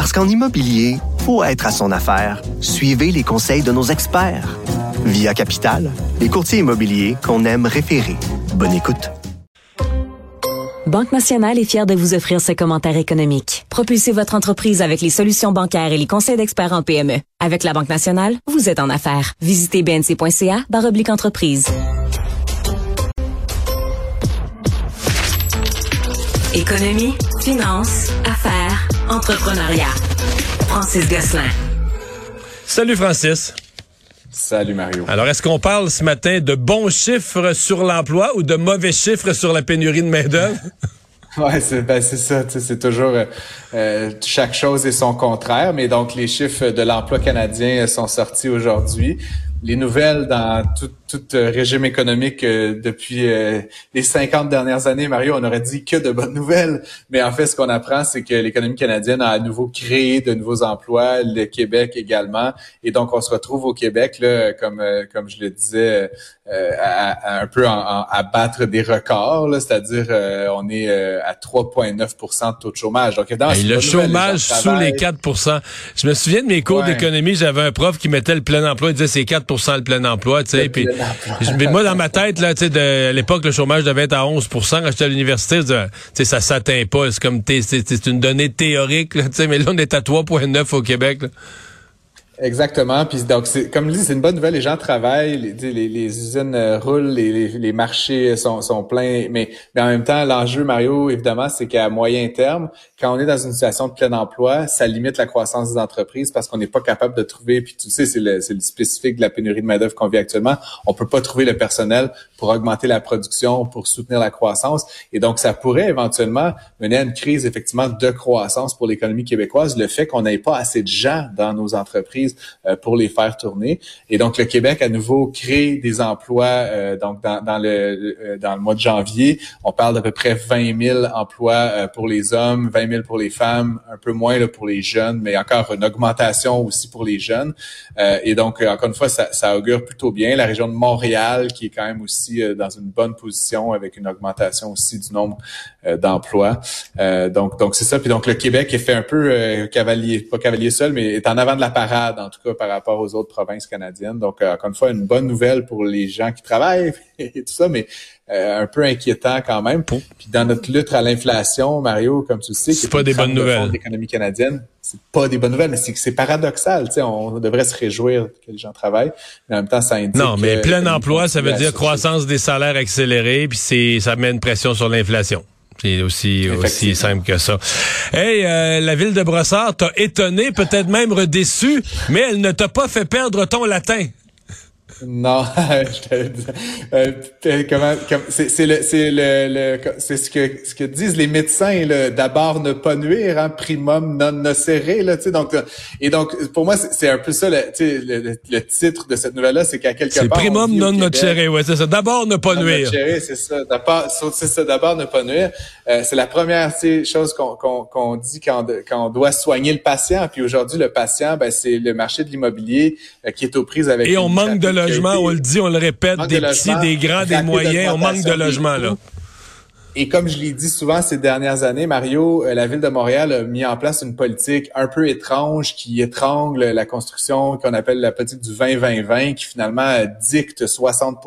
Parce qu'en immobilier, faut être à son affaire. Suivez les conseils de nos experts. Via Capital, les courtiers immobiliers qu'on aime référer. Bonne écoute. Banque Nationale est fière de vous offrir ce commentaire économique. Propulsez votre entreprise avec les solutions bancaires et les conseils d'experts en PME. Avec la Banque Nationale, vous êtes en affaires. Visitez bnc.ca oblique entreprise. Économie, finance, affaires, entrepreneuriat. Francis Gosselin. Salut Francis. Salut Mario. Alors, est-ce qu'on parle ce matin de bons chiffres sur l'emploi ou de mauvais chiffres sur la pénurie de main-d'œuvre? Ouais, c'est ben, ça. C'est toujours euh, euh, chaque chose et son contraire. Mais donc, les chiffres de l'emploi canadien sont sortis aujourd'hui. Les nouvelles dans tout, tout régime économique euh, depuis les 50 dernières années, Mario, on aurait dit que de bonnes nouvelles. Mais en fait, ce qu'on apprend, c'est que l'économie canadienne a à nouveau créé de nouveaux emplois, le Québec également. Et donc, on se retrouve au Québec, là, comme, comme je le disais, à, un peu à battre des records, c'est-à-dire on est à 3,9 de taux de chômage. Donc, le chômage sous les 4 Je me souviens de mes cours d'économie, j'avais un prof qui mettait le plein emploi, il disait c'est 4% le plein emploi, tu sais. Puis, moi, dans ma tête, là, tu à l'époque, le chômage devait être à 11% quand j'étais à l'université, tu sais, ça s'atteint pas. C'est comme, c'est une donnée théorique, sais, mais là, on est à 3,9 au Québec, Exactement. Puis donc, comme je dis, c'est une bonne nouvelle. Les gens travaillent, les, usines euh, roulent, les, marchés sont, sont pleins. Mais, mais en même temps, l'enjeu, Mario, évidemment, c'est qu'à moyen terme, quand on est dans une situation de plein emploi, ça limite la croissance des entreprises parce qu'on n'est pas capable de trouver. Puis tu sais, c'est le, le spécifique de la pénurie de main d'œuvre qu'on vit actuellement. On peut pas trouver le personnel pour augmenter la production, pour soutenir la croissance. Et donc, ça pourrait éventuellement mener à une crise effectivement de croissance pour l'économie québécoise. Le fait qu'on n'ait pas assez de gens dans nos entreprises euh, pour les faire tourner. Et donc, le Québec, à nouveau, crée des emplois. Euh, donc, dans, dans, le, euh, dans le mois de janvier, on parle d'à peu près 20 000 emplois pour les hommes, 20 000 pour les femmes, un peu moins là, pour les jeunes, mais encore une augmentation aussi pour les jeunes. et donc, encore une fois, ça, ça augure plutôt bien. La région de Montréal, qui est quand même aussi dans une bonne position avec une augmentation aussi du nombre d'emplois. donc, donc c'est ça. Puis donc, le Québec est fait un peu cavalier, pas cavalier seul, mais est en avant de la parade en tout cas par rapport aux autres provinces canadiennes. Donc, euh, encore une fois, une bonne nouvelle pour les gens qui travaillent et tout ça, mais euh, un peu inquiétant quand même. Puis dans notre lutte à l'inflation, Mario, comme tu sais, c'est pas des bonnes nouvelles. L'économie canadienne, c'est pas des bonnes nouvelles, mais c'est c'est paradoxal. Tu sais, on devrait se réjouir que les gens travaillent, mais en même temps, ça indique. Non, mais plein emploi, ça veut dire croissance des salaires accélérée, puis c'est ça met une pression sur l'inflation. C'est aussi, aussi simple que ça. Hey, euh, la ville de Brossard t'a étonné, peut-être même redéçu, mais elle ne t'a pas fait perdre ton latin. Non, je te euh, comment, c'est le c'est le, c'est ce que ce que disent les médecins d'abord ne pas nuire hein, primum non nocere là tu sais donc et donc pour moi c'est un peu ça le, le, le, titre de cette nouvelle là c'est qu'à quelque part C'est primum non nocere ouais c'est ça. D'abord ne pas nuire. c'est ça. D'abord c'est ça d'abord ne pas nuire. Euh, c'est la première chose qu'on qu'on qu'on dit quand quand on doit soigner le patient. Puis aujourd'hui le patient ben c'est le marché de l'immobilier euh, qui est aux prises avec et on manque de on le dit, on le répète, des petits, des grands, des moyens, on manque de logement là. Et comme je l'ai dit souvent ces dernières années, Mario, euh, la ville de Montréal a mis en place une politique un peu étrange qui étrangle la construction qu'on appelle la politique du 20-20-20, qui finalement dicte 60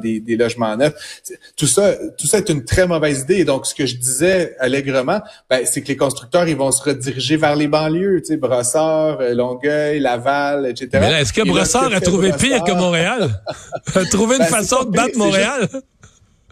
des, des, logements neufs. Tout ça, tout ça est une très mauvaise idée. Et donc, ce que je disais allègrement, ben, c'est que les constructeurs, ils vont se rediriger vers les banlieues, tu sais, Brossard, euh, Longueuil, Laval, etc. Mais est-ce que Brossard a trouvé pire que Montréal? a trouvé une ben, façon de battre Montréal?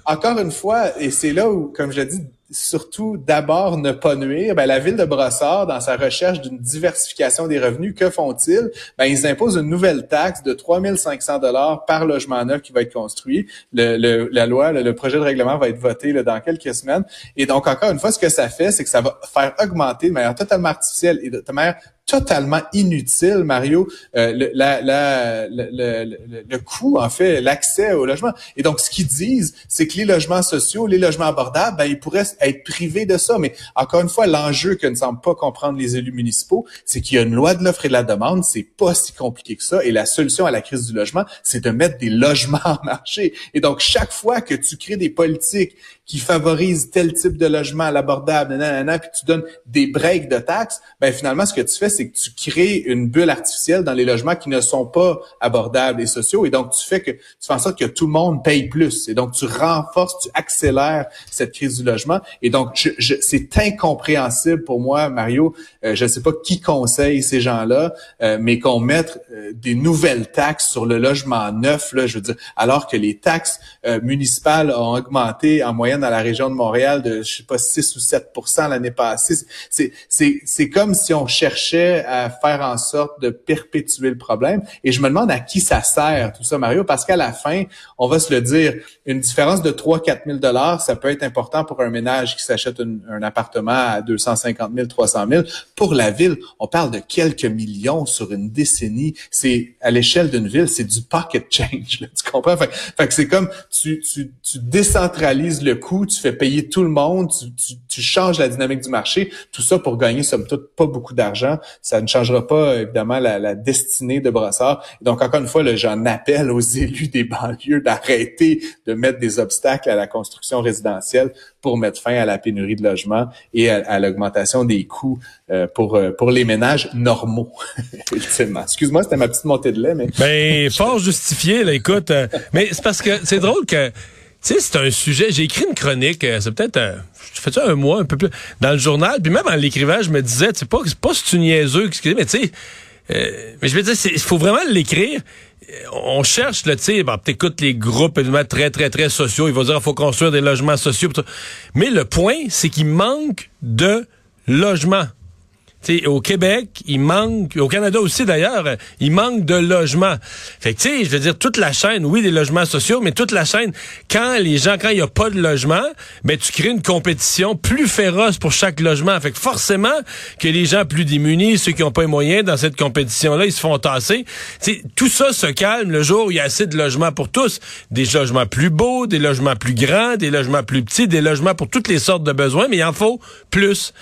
Encore une fois, et c'est là où, comme je l'ai dit, surtout d'abord ne pas nuire, ben, la ville de Brossard, dans sa recherche d'une diversification des revenus, que font-ils? Ben, ils imposent une nouvelle taxe de 3500 dollars par logement neuf qui va être construit. Le, la loi, le, projet de règlement va être voté là, dans quelques semaines. Et donc, encore une fois, ce que ça fait, c'est que ça va faire augmenter de manière totalement artificielle et de manière totalement inutile, Mario, euh, le, la, le, le, coût, en fait, l'accès au logement. Et donc, ce qu'ils disent, c'est que les logements sociaux, les logements abordables, ben, ils pourraient être privés de ça. Mais encore une fois, l'enjeu que ne semblent pas comprendre les élus municipaux, c'est qu'il y a une loi de l'offre et de la demande. C'est pas si compliqué que ça. Et la solution à la crise du logement, c'est de mettre des logements en marché. Et donc, chaque fois que tu crées des politiques qui favorisent tel type de logement l'abordable, puis tu donnes des breaks de taxes, ben finalement, ce que tu fais, c'est que tu crées une bulle artificielle dans les logements qui ne sont pas abordables et sociaux. Et donc, tu fais que tu fais en sorte que tout le monde paye plus. Et donc, tu renforces, tu accélères cette crise du logement. Et donc, je, c'est incompréhensible pour moi, Mario. Euh, je ne sais pas qui conseille ces gens-là, euh, mais qu'on mette euh, des nouvelles taxes sur le logement neuf, là, je veux dire, alors que les taxes municipales ont augmenté en moyenne dans la région de Montréal de, je sais pas, 6 ou 7% l'année passée. C'est comme si on cherchait à faire en sorte de perpétuer le problème. Et je me demande à qui ça sert, tout ça, Mario, parce qu'à la fin, on va se le dire, une différence de 3-4 000 dollars, ça peut être important pour un ménage qui s'achète un, appartement à 250 000, 300 000. Pour la ville, on parle de quelques millions sur une décennie. C'est à l'échelle d'une ville, c'est du pocket change. tu comprends? Fait, fait que c'est comme tu, tu, tu décentralises le tu fais payer tout le monde, tu, changes la dynamique du marché, tout ça pour gagner somme toute pas beaucoup d'argent. Ça ne changera pas évidemment la, destinée de Brossard. Donc encore une fois, j'en appelle aux élus des banlieues d'arrêter de mettre des obstacles à la construction résidentielle pour mettre fin à la pénurie de logements et à, l'augmentation des coûts euh, pour euh, pour les ménages normaux. ultimement. Excuse-moi, c'était ma petite montée de lait, mais ben fort justifié là. Écoute, euh, mais c'est parce que c'est drôle que sais, c'est un sujet. J'ai écrit une chronique, euh, c'est peut-être, euh, je fais ça un mois, un peu plus, dans le journal. Puis même en l'écrivant, je me disais, c'est pas, c'est pas si tu niaiseux, mais tu sais, euh, mais je veux dire, il faut vraiment l'écrire. On cherche, tu sais, bon, t'écoutes les groupes évidemment très, très, très sociaux. Il va dire, faut construire des logements sociaux. Mais le point, c'est qu'il manque de logements au Québec, il manque, au Canada aussi d'ailleurs, il manque de logements. Fait que je veux dire, toute la chaîne, oui, des logements sociaux, mais toute la chaîne, quand les gens, quand il n'y a pas de logement, ben tu crées une compétition plus féroce pour chaque logement. Fait que forcément que les gens plus démunis, ceux qui n'ont pas les moyens dans cette compétition-là, ils se font tasser. sais, tout ça se calme le jour où il y a assez de logements pour tous. Des logements plus beaux, des logements plus grands, des logements plus petits, des logements pour toutes les sortes de besoins, mais il en faut plus.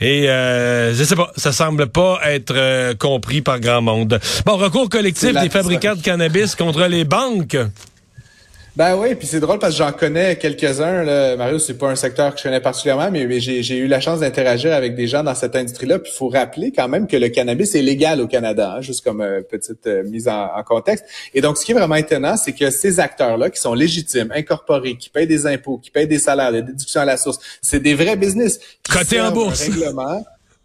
Et euh, je sais pas, ça semble pas être euh, compris par grand monde. Bon, recours collectif des fabricants de cannabis contre les banques. Ben oui, puis c'est drôle parce que j'en connais quelques-uns. Mario, c'est pas un secteur que je connais particulièrement, mais, j'ai eu la chance d'interagir avec des gens dans cette industrie-là. Puis il faut rappeler quand même que le cannabis est légal au Canada, hein, juste comme euh, petite euh, mise en, contexte. Et donc, ce qui est vraiment étonnant, c'est que ces acteurs-là, qui sont légitimes, incorporés, qui payent des impôts, qui payent des salaires, des déductions à la source, c'est des vrais business. Côté en bourse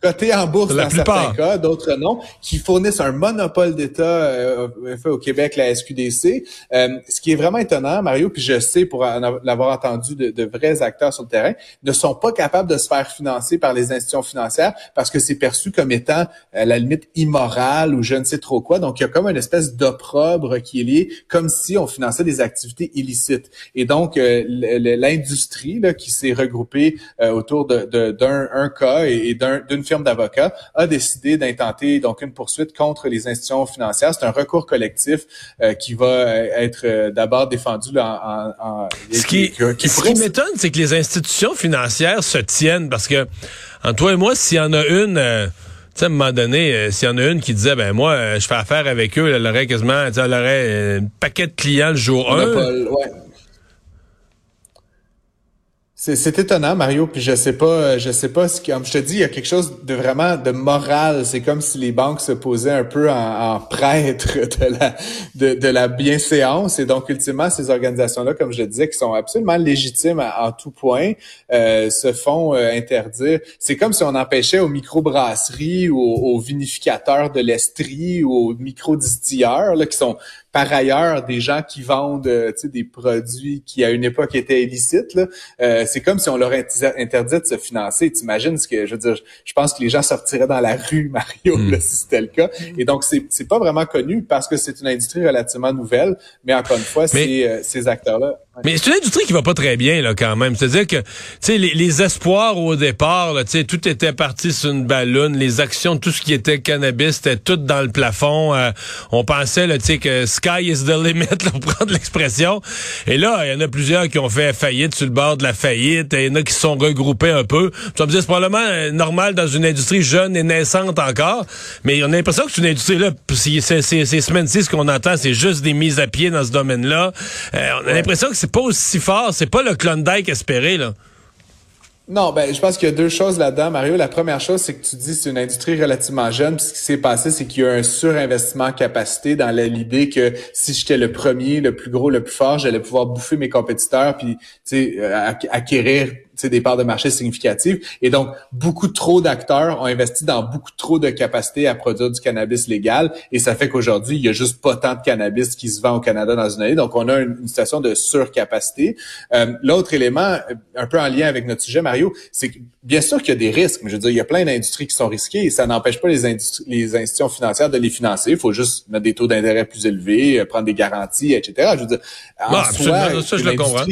cotés en bourse dans certains cas, d'autres non, qui fournissent un monopole d'État euh, au Québec, la SQDC. Euh, ce qui est vraiment étonnant, Mario, puis je sais pour l'avoir entendu de, de, vrais acteurs sur le terrain, ne sont pas capables de se faire financer par les institutions financières parce que c'est perçu comme étant à la limite immoral ou je ne sais trop quoi. Donc, il y a comme une espèce d'opprobre qui est lié, comme si on finançait des activités illicites. Et donc, euh, l'industrie qui s'est regroupée euh, autour d'un de, un cas et, d'une firme d'avocats a décidé d'intenter donc une poursuite contre les institutions financières. C'est un recours collectif euh, qui va euh, être euh, d'abord défendu en, en, ce qui, ce qui m'étonne, c'est que les institutions financières se tiennent parce que en toi et moi, s'il y en a une tu sais, à un moment donné, s'il y en a une qui disait, ben moi, je fais affaire avec eux, elle aurait quasiment, elle aurait un paquet de clients le jour 1. Ouais. C'est étonnant, Mario, puis je sais pas, euh, je sais pas, ce comme je te dis, il y a quelque chose de vraiment de moral. C'est comme si les banques se posaient un peu en, en prêtre de la, de, de, bienséance. Et donc, ultimement, ces organisations-là, comme je le disais, qui sont absolument légitimes en tout point, euh, se font euh, interdire. C'est comme si on empêchait aux microbrasseries ou aux, vinificateurs de l'Estrie ou aux microdistilleurs, là, qui sont par ailleurs des gens qui vendent euh, des produits qui à une époque étaient illicites. Là. Euh, c'est comme si on leur interdisait de se financer. T'imagines ce que je veux dire Je pense que les gens sortiraient dans la rue, Mario, hmm. si c'était le cas. Et donc c'est c'est pas vraiment connu parce que c'est une industrie relativement nouvelle. Mais encore une fois, c'est euh, ces acteurs-là Mais c'est une industrie qui va pas très bien là quand même. C'est-à-dire que tu sais les, les, espoirs au départ, tu sais tout était parti sur une ballonne, les actions, tout ce qui était cannabis, c'était tout dans le plafond. Euh, on pensait là, tu sais que sky is the limit, là, pour prendre l'expression. Et là, il y en a plusieurs qui ont fait faillite sur le bord de la faillite. Il y en a qui se sont regroupés un peu. Tu me dire c'est probablement euh, normal dans une industrie jeune et naissante encore, mais on a l'impression que c'est une industrie là, ces semaines-ci, ce qu'on entend, c'est juste des mises à pied dans ce domaine-là. Euh, on a l'impression que c'est pas aussi fort, c'est pas le Klondike espéré, là. Non, ben je pense qu'il y a deux choses là-dedans, Mario. La première chose, c'est que tu dis c'est une industrie relativement jeune. Puis ce qui s'est passé, c'est qu'il y a un surinvestissement capacité dans l'idée que si j'étais le premier, le plus gros, le plus fort, j'allais pouvoir bouffer mes compétiteurs puis euh, acquérir des parts de marché significatives. Et donc, beaucoup trop d'acteurs ont investi dans beaucoup trop de capacités à produire du cannabis légal. Et ça fait qu'aujourd'hui, il y a juste pas tant de cannabis qui se vend au Canada dans une année. Donc, on a une, situation de surcapacité. Euh, L'autre élément, euh, un peu en lien avec notre sujet, Mario, c'est que bien sûr qu'il y a des risques. Mais je veux dire, il y a plein d'industries qui sont risquées et ça n'empêche pas les, les institutions financières de les financer. Il faut juste mettre des taux d'intérêt plus élevés, euh, prendre des garanties, etc. Je veux dire, en soi, ça, je le comprends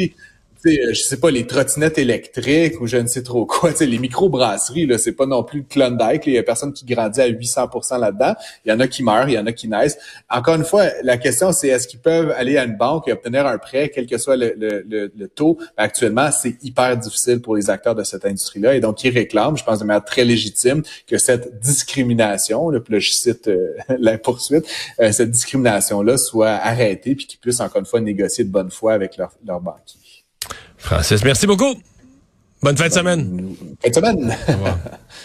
je sais pas, les trottinettes électriques ou je ne sais trop quoi, tu sais, les micro-brasseries, là, c'est pas non plus le Klondike, il y a personne qui grandit à 800% là-dedans. Il y en a qui meurent, il y en a qui naissent. Encore une fois, la question, c'est est-ce qu'ils peuvent aller à une banque et obtenir un prêt, quel que soit le, le, le, taux? Actuellement, c'est hyper difficile pour les acteurs de cette industrie-là et donc ils réclament, je pense de manière très légitime, que cette discrimination, là, puis là, je cite euh, la poursuite, euh, cette discrimination-là soit arrêtée puis qu'ils puissent encore une fois négocier de bonne foi avec leur, leur banquier. Francis, merci beaucoup. Bonne fin de semaine. Fin de semaine.